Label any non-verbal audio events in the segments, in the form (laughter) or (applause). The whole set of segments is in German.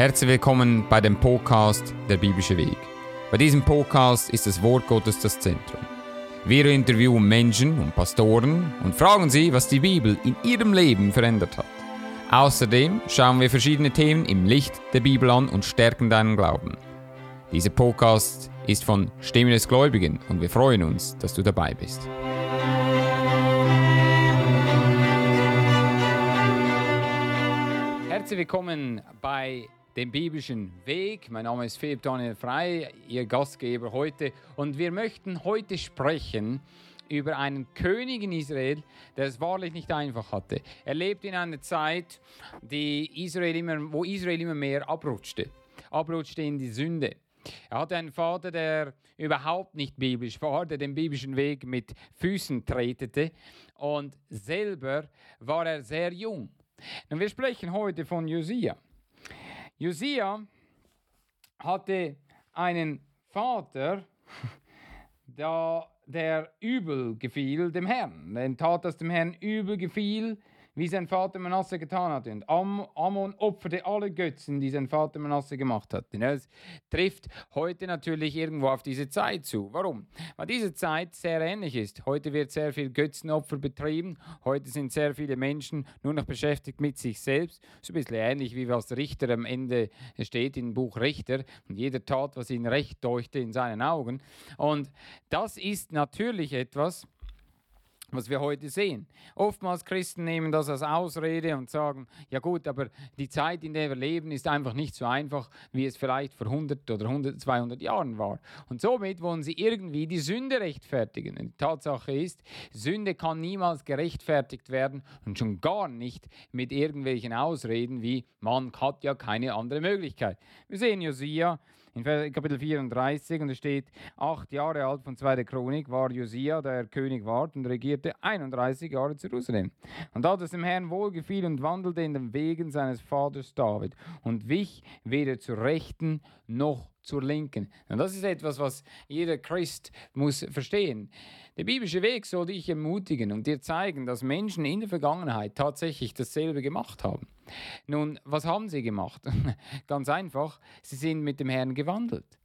Herzlich willkommen bei dem Podcast Der biblische Weg. Bei diesem Podcast ist das Wort Gottes das Zentrum. Wir interviewen Menschen und Pastoren und fragen sie, was die Bibel in ihrem Leben verändert hat. Außerdem schauen wir verschiedene Themen im Licht der Bibel an und stärken deinen Glauben. Dieser Podcast ist von Stimme des Gläubigen und wir freuen uns, dass du dabei bist. Herzlich willkommen bei dem biblischen Weg. Mein Name ist Philipp Daniel Frei, Ihr Gastgeber heute. Und wir möchten heute sprechen über einen König in Israel, der es wahrlich nicht einfach hatte. Er lebt in einer Zeit, die Israel immer, wo Israel immer mehr abrutschte, abrutschte in die Sünde. Er hatte einen Vater, der überhaupt nicht biblisch war, der den biblischen Weg mit Füßen tretete und selber war er sehr jung. Und wir sprechen heute von Josia. Josia hatte einen Vater, (laughs) der, der übel gefiel dem Herrn. Er tat, das dem Herrn übel gefiel wie sein Vater Manasse getan hatte. Und Am Ammon opferte alle Götzen, die sein Vater Manasse gemacht hat. Denn es trifft heute natürlich irgendwo auf diese Zeit zu. Warum? Weil diese Zeit sehr ähnlich ist. Heute wird sehr viel Götzenopfer betrieben. Heute sind sehr viele Menschen nur noch beschäftigt mit sich selbst. So ein bisschen ähnlich wie was Richter am Ende steht im Buch Richter. Und jeder tat, was ihn recht deuchte in seinen Augen. Und das ist natürlich etwas, was wir heute sehen. Oftmals Christen nehmen das als Ausrede und sagen, ja gut, aber die Zeit, in der wir leben, ist einfach nicht so einfach, wie es vielleicht vor 100 oder 100, 200 Jahren war. Und somit wollen sie irgendwie die Sünde rechtfertigen. Die Tatsache ist, Sünde kann niemals gerechtfertigt werden und schon gar nicht mit irgendwelchen Ausreden wie, man hat ja keine andere Möglichkeit. Wir sehen Josia, in Kapitel 34 und es steht, acht Jahre alt von zweiter Chronik war Josia, der König war und regierte 31 Jahre Jerusalem. Und als es dem Herrn wohlgefiel und wandelte in den Wegen seines Vaters David und wich weder zur Rechten noch zur Linken. Und das ist etwas, was jeder Christ muss verstehen. Der biblische Weg soll dich ermutigen und dir zeigen, dass Menschen in der Vergangenheit tatsächlich dasselbe gemacht haben. Nun, was haben sie gemacht? (laughs) Ganz einfach, sie sind mit dem Herrn gewandelt.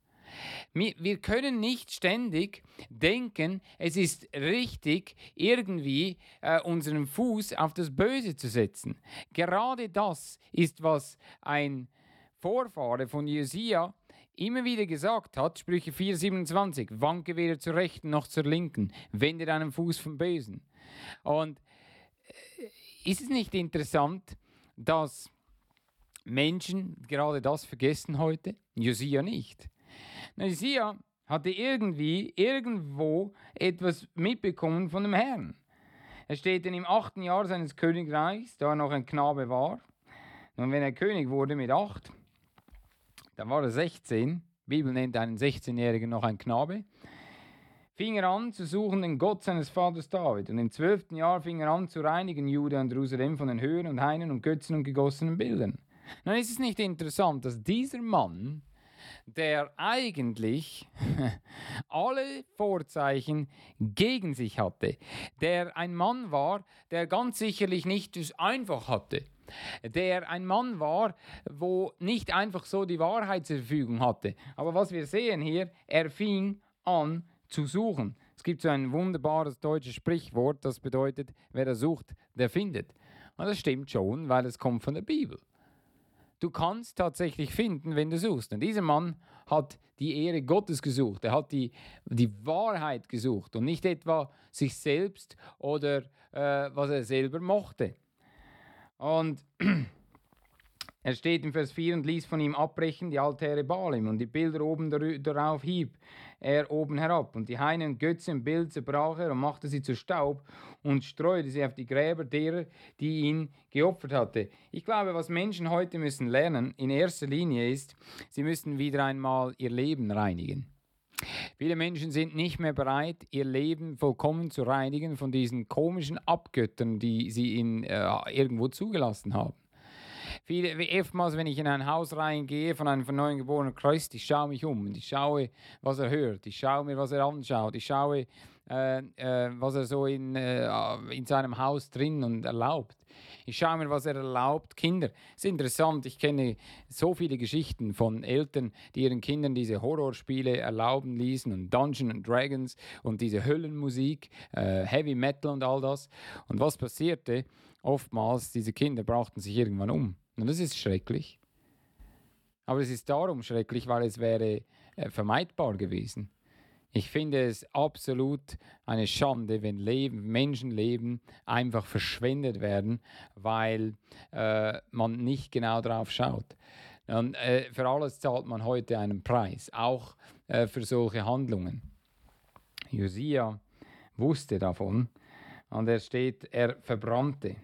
Wir können nicht ständig denken, es ist richtig, irgendwie äh, unseren Fuß auf das Böse zu setzen. Gerade das ist, was ein Vorfahre von Jesaja immer wieder gesagt hat, Sprüche 4,27, wanke weder zur Rechten noch zur Linken, wende deinen Fuß vom Bösen. Und äh, ist es nicht interessant, dass Menschen gerade das vergessen heute? Josia nicht. Josia hatte irgendwie, irgendwo etwas mitbekommen von dem Herrn. Er steht in im achten Jahr seines Königreichs, da er noch ein Knabe war. Und wenn er König wurde mit acht, dann war er 16. Die Bibel nennt einen 16-Jährigen noch ein Knabe. Fing er an zu suchen den Gott seines Vaters David. Und im zwölften Jahr fing er an zu reinigen Juda und Jerusalem von den Höhen und Hainen und Götzen und gegossenen Bildern. Dann ist es nicht interessant, dass dieser Mann, der eigentlich (laughs) alle Vorzeichen gegen sich hatte, der ein Mann war, der ganz sicherlich nicht es einfach hatte, der ein Mann war, wo nicht einfach so die Wahrheit zur Verfügung hatte. Aber was wir sehen hier, er fing an zu suchen. Es gibt so ein wunderbares deutsches Sprichwort, das bedeutet, wer er sucht, der findet. Und das stimmt schon, weil es kommt von der Bibel. Du kannst tatsächlich finden, wenn du suchst. Und dieser Mann hat die Ehre Gottes gesucht. Er hat die, die Wahrheit gesucht und nicht etwa sich selbst oder äh, was er selber mochte. Und (clears throat) er steht im Vers 4 und ließ von ihm abbrechen die Altäre Baalim und die Bilder oben darauf hieb er oben herab. Und die Heine und Götze im Bild zerbrach er und machte sie zu Staub und streute sie auf die Gräber derer, die ihn geopfert hatte. Ich glaube, was Menschen heute müssen lernen, in erster Linie ist, sie müssen wieder einmal ihr Leben reinigen. Viele Menschen sind nicht mehr bereit, ihr Leben vollkommen zu reinigen von diesen komischen Abgöttern, die sie in, äh, irgendwo zugelassen haben. Viele, oftmals, wenn ich in ein Haus reingehe von einem von neuem geborenen Christ, ich schaue mich um und ich schaue, was er hört, ich schaue mir, was er anschaut, ich schaue, äh, äh, was er so in, äh, in seinem Haus drin und erlaubt. Ich schaue mir, was er erlaubt. Kinder, es ist interessant, ich kenne so viele Geschichten von Eltern, die ihren Kindern diese Horrorspiele erlauben ließen und Dungeons and Dragons und diese Höllenmusik, äh, Heavy Metal und all das. Und was passierte? Oftmals, diese Kinder brauchten sich irgendwann um. Und das ist schrecklich. Aber es ist darum schrecklich, weil es wäre äh, vermeidbar gewesen. Ich finde es absolut eine Schande, wenn Leben, Menschenleben einfach verschwendet werden, weil äh, man nicht genau drauf schaut. Und, äh, für alles zahlt man heute einen Preis, auch äh, für solche Handlungen. Josia wusste davon und er steht, er verbrannte.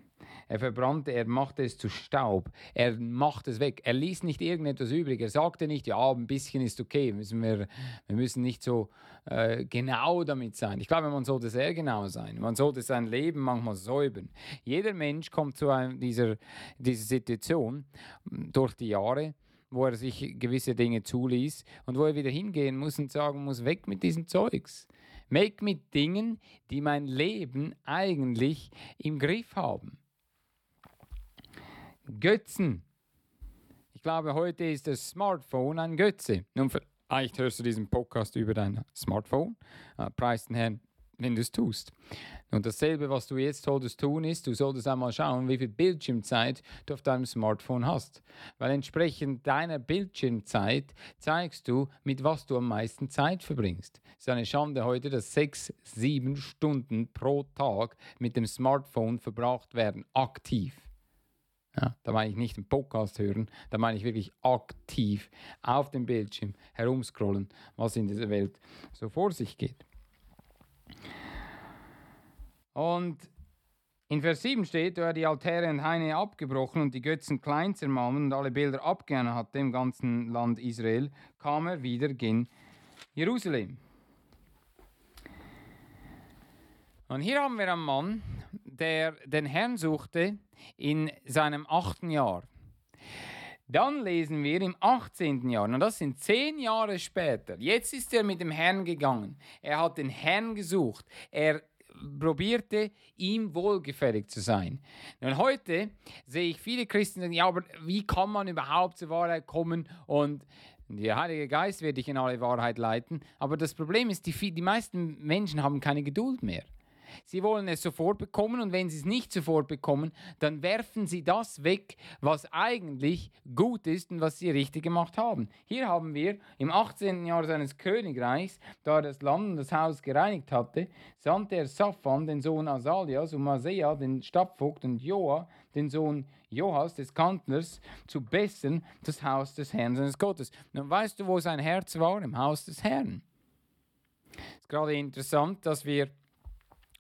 Er verbrannte, er machte es zu Staub. Er machte es weg. Er ließ nicht irgendetwas übrig. Er sagte nicht, ja, ein bisschen ist okay. Müssen wir, wir müssen nicht so äh, genau damit sein. Ich glaube, man sollte sehr genau sein. Man sollte sein Leben manchmal säubern. Jeder Mensch kommt zu einem, dieser, dieser Situation durch die Jahre wo er sich gewisse Dinge zuließ und wo er wieder hingehen muss und sagen muss, weg mit diesem Zeugs. Weg mit Dingen, die mein Leben eigentlich im Griff haben. Götzen. Ich glaube, heute ist das Smartphone ein Götze. Nun, vielleicht hörst du diesen Podcast über dein Smartphone. Äh, preis den Herrn, wenn du es tust. Und dasselbe, was du jetzt solltest tun, ist, du solltest einmal schauen, wie viel Bildschirmzeit du auf deinem Smartphone hast. Weil entsprechend deiner Bildschirmzeit zeigst du, mit was du am meisten Zeit verbringst. Es ist eine Schande heute, dass sechs, sieben Stunden pro Tag mit dem Smartphone verbracht werden, aktiv. Ja, da meine ich nicht einen Podcast hören, da meine ich wirklich aktiv auf dem Bildschirm herumscrollen, was in dieser Welt so vor sich geht. Und in Vers 7 steht, er die Altäre und Haine abgebrochen und die Götzen klein zermalmen und alle Bilder abgegangen hatte im ganzen Land Israel, kam er wieder in Jerusalem. Und hier haben wir einen Mann, der den Herrn suchte in seinem achten Jahr. Dann lesen wir im 18. Jahr, und das sind zehn Jahre später. Jetzt ist er mit dem Herrn gegangen. Er hat den Herrn gesucht. Er probierte, ihm wohlgefällig zu sein. Und heute sehe ich viele Christen sagen, ja, aber wie kann man überhaupt zur Wahrheit kommen und der Heilige Geist wird dich in alle Wahrheit leiten. Aber das Problem ist, die, die meisten Menschen haben keine Geduld mehr. Sie wollen es sofort bekommen und wenn sie es nicht sofort bekommen, dann werfen sie das weg, was eigentlich gut ist und was sie richtig gemacht haben. Hier haben wir im 18. Jahr seines Königreichs, da er das Land und das Haus gereinigt hatte, sandte er Safan, den Sohn Asalias, und Masea, den Stadtvogt, und Joa, den Sohn Johas, des Kantlers, zu bessern das Haus des Herrn seines Gottes. Nun weißt du, wo sein Herz war? Im Haus des Herrn. Es ist gerade interessant, dass wir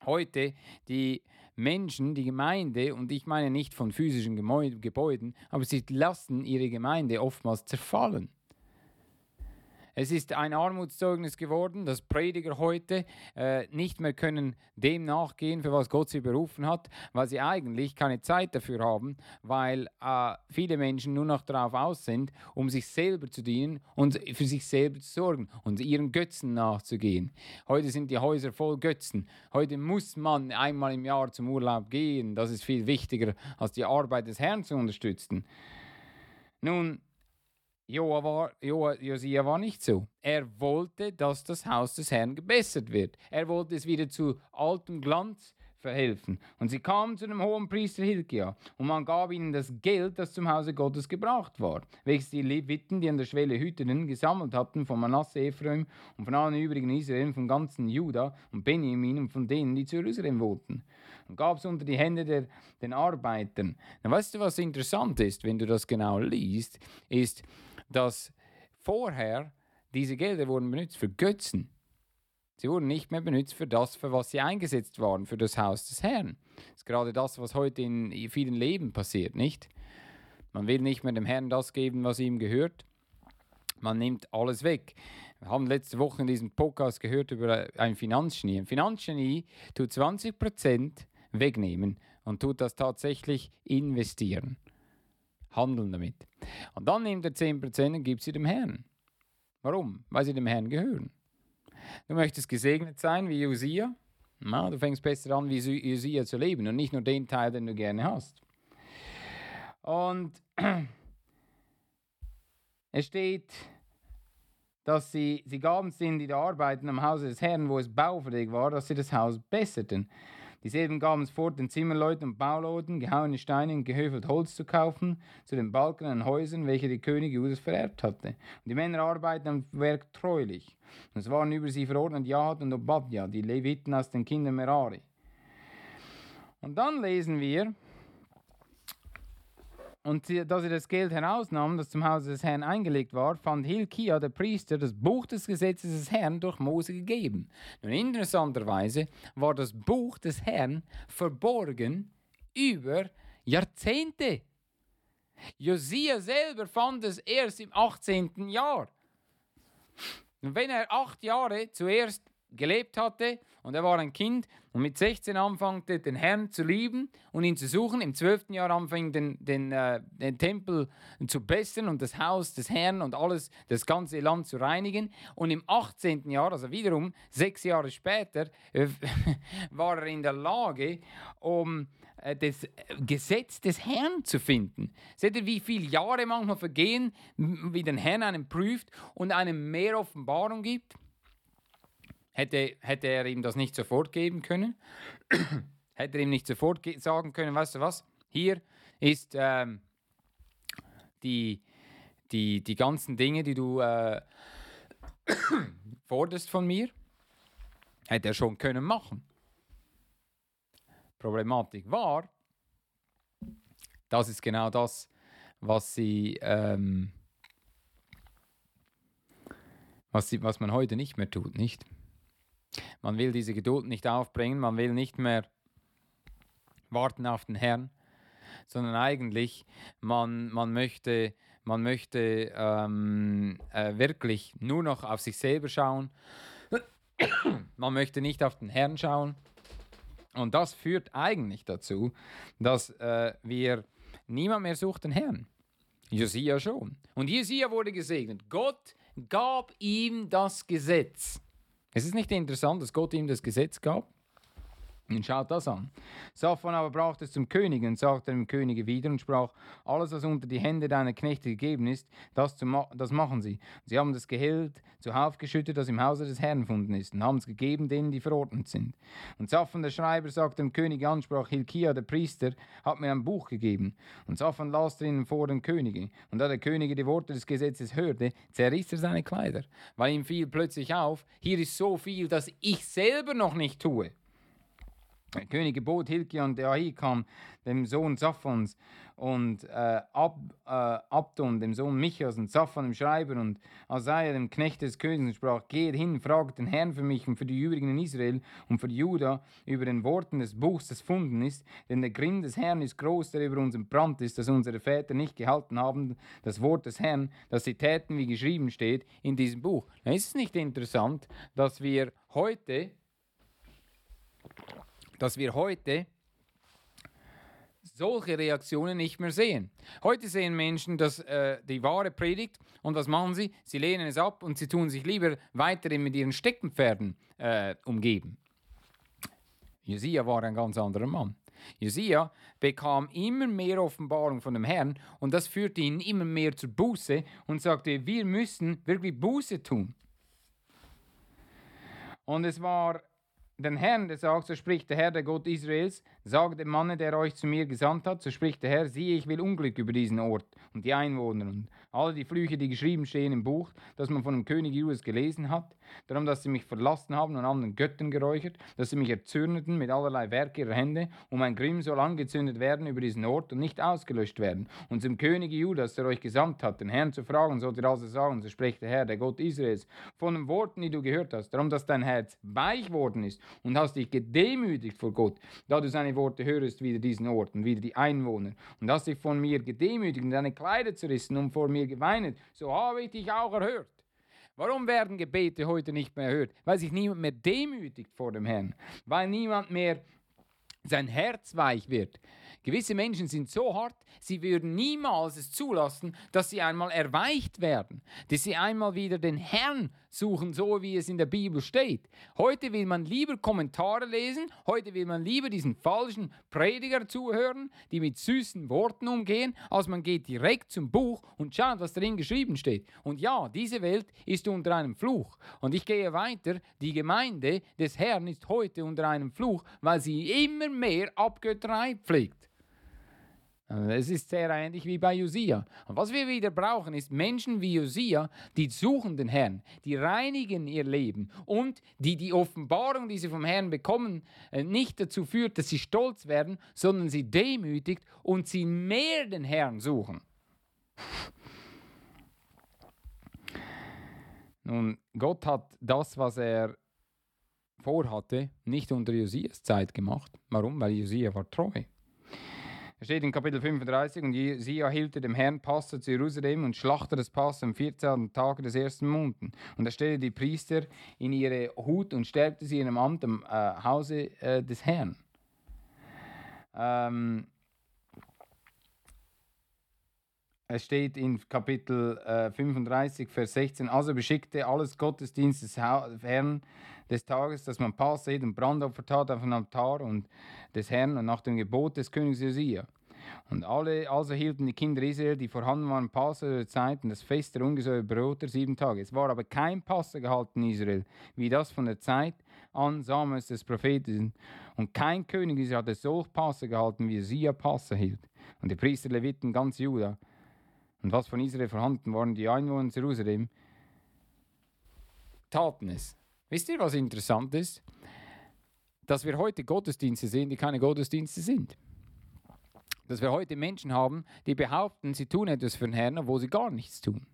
heute die Menschen, die Gemeinde, und ich meine nicht von physischen Gebäuden, aber sie lassen ihre Gemeinde oftmals zerfallen. Es ist ein Armutszeugnis geworden, dass Prediger heute äh, nicht mehr können dem nachgehen, für was Gott sie berufen hat, weil sie eigentlich keine Zeit dafür haben, weil äh, viele Menschen nur noch darauf aus sind, um sich selber zu dienen und für sich selber zu sorgen und ihren Götzen nachzugehen. Heute sind die Häuser voll Götzen. Heute muss man einmal im Jahr zum Urlaub gehen. Das ist viel wichtiger, als die Arbeit des Herrn zu unterstützen. Nun, Joa war, Joa, Josia war nicht so. Er wollte, dass das Haus des Herrn gebessert wird. Er wollte es wieder zu altem Glanz verhelfen. Und sie kamen zu dem hohen Priester Hilkia und man gab ihnen das Geld, das zum Hause Gottes gebracht war, welches die Leviten, die an der Schwelle hüteten, gesammelt hatten von Manasse, Ephraim und von allen übrigen Israel, von ganzen Juda und Benjamin und von denen, die zu Jerusalem wohnten. Und gab es unter die Hände der den Arbeitern. Na, weißt du, was interessant ist, wenn du das genau liest, ist, dass vorher diese Gelder wurden benutzt für Götzen. Sie wurden nicht mehr benutzt für das, für was sie eingesetzt waren, für das Haus des Herrn. Das ist gerade das, was heute in vielen Leben passiert, nicht? Man will nicht mehr dem Herrn das geben, was ihm gehört. Man nimmt alles weg. Wir haben letzte Woche in diesem Podcast gehört über ein Finanzgenie. Ein Finanzgenie tut 20% wegnehmen und tut das tatsächlich investieren handeln damit. Und dann nimmt er 10% und gibt sie dem Herrn. Warum? Weil sie dem Herrn gehören. Du möchtest gesegnet sein wie Josia? Na, du fängst besser an, wie Josia zu leben und nicht nur den Teil, den du gerne hast. Und (clears throat) es steht, dass sie, sie gaben sind, die da arbeiten am Hause des Herrn, wo es baufällig war, dass sie das Haus besserten. Dieselben gaben es fort, den Zimmerleuten und Bauleuten gehauene Steine und gehöfelt Holz zu kaufen, zu den Balken an Häusern, welche die König Judas vererbt hatte. Und die Männer arbeiten am Werk treulich. Und es waren über sie verordnet Jahat und Obadja, die Leviten aus den Kindern Merari. Und dann lesen wir, und sie, da sie das Geld herausnahmen, das zum Hause des Herrn eingelegt war, fand Hilkia, der Priester, das Buch des Gesetzes des Herrn durch Mose gegeben. Nun interessanterweise war das Buch des Herrn verborgen über Jahrzehnte. Josia selber fand es erst im 18. Jahr. Und wenn er acht Jahre zuerst gelebt hatte und er war ein Kind und mit 16 anfangte den Herrn zu lieben und ihn zu suchen. Im 12. Jahr anfing den, den, äh, den Tempel zu bessern und das Haus des Herrn und alles, das ganze Land zu reinigen. Und im 18. Jahr, also wiederum sechs Jahre später, äh, (laughs) war er in der Lage, um äh, das Gesetz des Herrn zu finden. Seht ihr, wie viele Jahre manchmal vergehen, wie den Herrn einen prüft und einem mehr Offenbarung gibt? Hätte, hätte er ihm das nicht sofort geben können? (clears throat) hätte er ihm nicht sofort sagen können, weißt du was, hier ist ähm, die, die, die ganzen Dinge, die du äh, (clears throat) forderst von mir, hätte er schon können machen. Problematik war, das ist genau das, was sie, ähm, was, sie, was man heute nicht mehr tut, nicht? Man will diese Geduld nicht aufbringen, man will nicht mehr warten auf den Herrn, sondern eigentlich man, man möchte, man möchte ähm, äh, wirklich nur noch auf sich selber schauen. man möchte nicht auf den Herrn schauen. Und das führt eigentlich dazu, dass äh, wir niemand mehr sucht den Herrn. Josia schon. Und Josia wurde gesegnet. Gott gab ihm das Gesetz. Es ist nicht interessant, dass Gott ihm das Gesetz gab? Und schaut das an. Safan aber brachte es zum König und sagte dem Könige wieder und sprach, alles, was unter die Hände deiner Knechte gegeben ist, das, zu ma das machen sie. Und sie haben das Gehalt zuhauf geschüttet, das im Hause des Herrn gefunden ist, und haben es gegeben denen, die verordnet sind. Und Safan, der Schreiber, sagte dem König an, sprach, Hilkia, der Priester, hat mir ein Buch gegeben. Und Safan las drinnen vor dem Könige. Und da der Könige die Worte des Gesetzes hörte, zerriss er seine Kleider, weil ihm fiel plötzlich auf, hier ist so viel, das ich selber noch nicht tue. Der König gebot Hilkia und Ahikam, dem Sohn Saphons, und äh, Ab, äh, Abdon, dem Sohn Michas, und Saphan, dem Schreiber, und Asaja, dem Knecht des Königs, und sprach, geht hin, fragt den Herrn für mich und für die übrigen in Israel und für Juda über den Worten des Buchs, das funden ist, denn der Grimm des Herrn ist groß, der über uns entbrannt ist, dass unsere Väter nicht gehalten haben, das Wort des Herrn, dass sie täten, wie geschrieben steht in diesem Buch. Ist es nicht interessant, dass wir heute dass wir heute solche Reaktionen nicht mehr sehen. Heute sehen Menschen das, äh, die wahre Predigt und was machen sie? Sie lehnen es ab und sie tun sich lieber weiterhin mit ihren Steckenpferden äh, umgeben. Josia war ein ganz anderer Mann. Josia bekam immer mehr Offenbarung von dem Herrn und das führte ihn immer mehr zur Buße und sagte, wir müssen wirklich Buße tun. Und es war den Herrn, der sagt, so spricht der Herr, der Gott Israels, sagt dem Manne, der euch zu mir gesandt hat, so spricht der Herr, siehe, ich will Unglück über diesen Ort und die Einwohner und alle die Flüche, die geschrieben stehen im Buch, das man von dem König Judas gelesen hat, darum, dass sie mich verlassen haben und anderen Göttern geräuchert, dass sie mich erzürneten mit allerlei Werk ihrer Hände, und mein Grimm soll angezündet werden über diesen Ort und nicht ausgelöscht werden. Und zum König Judas, der euch gesandt hat, den Herrn zu fragen, sollt ihr also sagen, so spricht der Herr, der Gott Israels, von den Worten, die du gehört hast, darum, dass dein Herz weich worden ist und hast dich gedemütigt vor Gott, da du seine Worte hörst, wieder diesen Ort und wieder die Einwohner, und hast dich von mir gedemütigt und deine Kleider zerrissen und vor mir geweinet, so habe ich dich auch erhört. Warum werden Gebete heute nicht mehr erhört? Weil sich niemand mehr demütigt vor dem Herrn, weil niemand mehr sein Herz weich wird. Gewisse Menschen sind so hart, sie würden niemals es zulassen, dass sie einmal erweicht werden, dass sie einmal wieder den Herrn suchen, so wie es in der Bibel steht. Heute will man lieber Kommentare lesen, heute will man lieber diesen falschen Prediger zuhören, die mit süßen Worten umgehen, als man geht direkt zum Buch und schaut, was drin geschrieben steht. Und ja, diese Welt ist unter einem Fluch. Und ich gehe weiter, die Gemeinde des Herrn ist heute unter einem Fluch, weil sie immer mehr Abgötterei pflegt. Äh, es ist sehr ähnlich wie bei Josia. Und was wir wieder brauchen, ist Menschen wie Josia, die suchen den Herrn, die reinigen ihr Leben und die die Offenbarung, die sie vom Herrn bekommen, äh, nicht dazu führt, dass sie stolz werden, sondern sie demütigt und sie mehr den Herrn suchen. Nun, Gott hat das, was er vorhatte, nicht unter Josias Zeit gemacht. Warum? Weil Josia war treu. Es steht in Kapitel 35, und sie erhielte dem Herrn Passer zu Jerusalem und schlachtete das Pass am 14. Tag des ersten Monats. Und er stellte die Priester in ihre Hut und stärkte sie in einem Amt am äh, Hause äh, des Herrn. Ähm, es steht in Kapitel äh, 35, Vers 16, also beschickte alles Gottesdienst des Herrn des Tages, dass man Passet und Brandopfer tat auf dem Altar und des Herrn und nach dem Gebot des Königs Josia. Und alle also hielten die Kinder Israel, die vorhanden waren, Passa der Zeit und das Fest der ungesäuerten Brote sieben Tage. Es war aber kein Passa gehalten in Israel, wie das von der Zeit an Samuels des Propheten. Und kein König Israel hatte solch Passa gehalten, wie Josia Passa hielt. Und die Priester Leviten ganz Juda. Und was von Israel vorhanden waren, die Einwohner in Jerusalem, taten es. Wisst ihr, was interessant ist? dass wir heute Gottesdienste sehen, die keine Gottesdienste sind. Dass wir heute Menschen haben, die behaupten, sie tun etwas für den Herrn, obwohl sie gar nichts tun.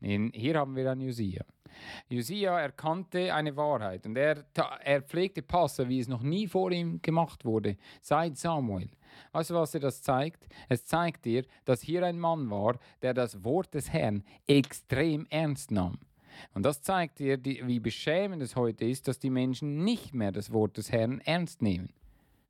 Hier haben wir dann Josia. Josia erkannte eine Wahrheit und er, er pflegte Passe, wie es noch nie vor ihm gemacht wurde, seit Samuel. Weißt du, was dir das zeigt? Es zeigt dir, dass hier ein Mann war, der das Wort des Herrn extrem ernst nahm. Und das zeigt dir, wie beschämend es heute ist, dass die Menschen nicht mehr das Wort des Herrn ernst nehmen.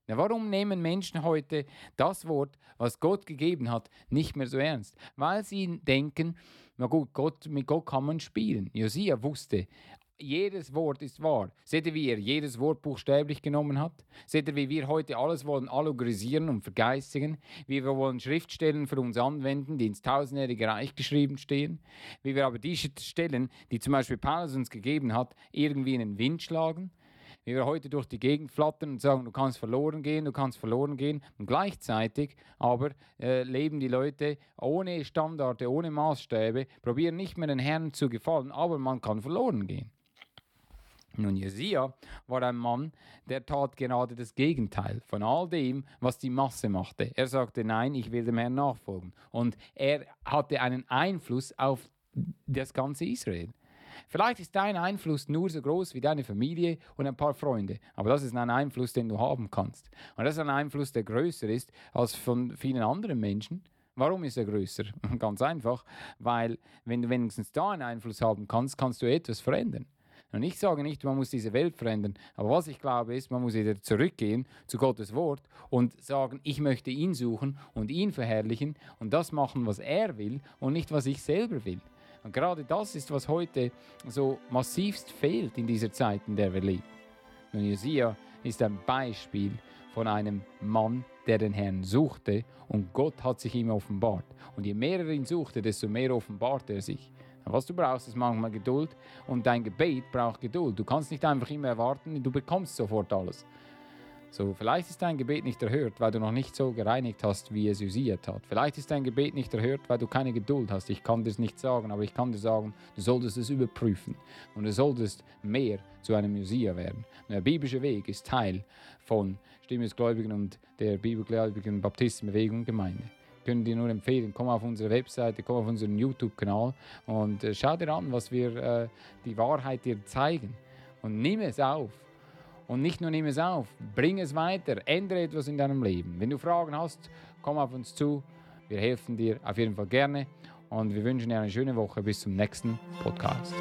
Ja, warum nehmen Menschen heute das Wort, was Gott gegeben hat, nicht mehr so ernst? Weil sie denken, na gut, Gott, mit Gott kann man spielen. Josia wusste, jedes Wort ist wahr. Seht ihr, wie er jedes Wort buchstäblich genommen hat? Seht ihr, wie wir heute alles wollen allegorisieren und vergeistigen? Wie wir wollen Schriftstellen für uns anwenden, die ins tausendjährige Reich geschrieben stehen? Wie wir aber diese Stellen, die zum Beispiel Paulus uns gegeben hat, irgendwie in den Wind schlagen? Wie wir heute durch die Gegend flattern und sagen, du kannst verloren gehen, du kannst verloren gehen. Und gleichzeitig aber äh, leben die Leute ohne Standarde, ohne Maßstäbe, probieren nicht mehr den Herrn zu gefallen, aber man kann verloren gehen. Nun, Jesia war ein Mann, der tat gerade das Gegenteil von all dem, was die Masse machte. Er sagte, nein, ich will dem Herrn nachfolgen. Und er hatte einen Einfluss auf das ganze Israel. Vielleicht ist dein Einfluss nur so groß wie deine Familie und ein paar Freunde, aber das ist ein Einfluss, den du haben kannst. Und das ist ein Einfluss, der größer ist als von vielen anderen Menschen. Warum ist er größer? (laughs) Ganz einfach, weil wenn du wenigstens da einen Einfluss haben kannst, kannst du etwas verändern. Und ich sage nicht, man muss diese Welt verändern, aber was ich glaube ist, man muss wieder zurückgehen zu Gottes Wort und sagen, ich möchte ihn suchen und ihn verherrlichen und das machen, was er will und nicht, was ich selber will. Und gerade das ist, was heute so massivst fehlt in dieser Zeit, in der wir leben. Und Josia ist ein Beispiel von einem Mann, der den Herrn suchte und Gott hat sich ihm offenbart. Und je mehr er ihn suchte, desto mehr offenbart er sich. Was du brauchst, ist manchmal Geduld und dein Gebet braucht Geduld. Du kannst nicht einfach immer erwarten, du bekommst sofort alles. So, vielleicht ist dein Gebet nicht erhört, weil du noch nicht so gereinigt hast, wie es Josia tat. Vielleicht ist dein Gebet nicht erhört, weil du keine Geduld hast. Ich kann dir es nicht sagen, aber ich kann dir sagen, du solltest es überprüfen und du solltest mehr zu einem Josia werden. Der biblische Weg ist Teil von Stimme des Gläubigen und der bibelgläubigen Baptistenbewegung Gemeinde können dir nur empfehlen, komm auf unsere Webseite, komm auf unseren YouTube-Kanal und äh, schau dir an, was wir äh, die Wahrheit dir zeigen. Und nimm es auf. Und nicht nur nimm es auf, bring es weiter, ändere etwas in deinem Leben. Wenn du Fragen hast, komm auf uns zu. Wir helfen dir auf jeden Fall gerne und wir wünschen dir eine schöne Woche. Bis zum nächsten Podcast.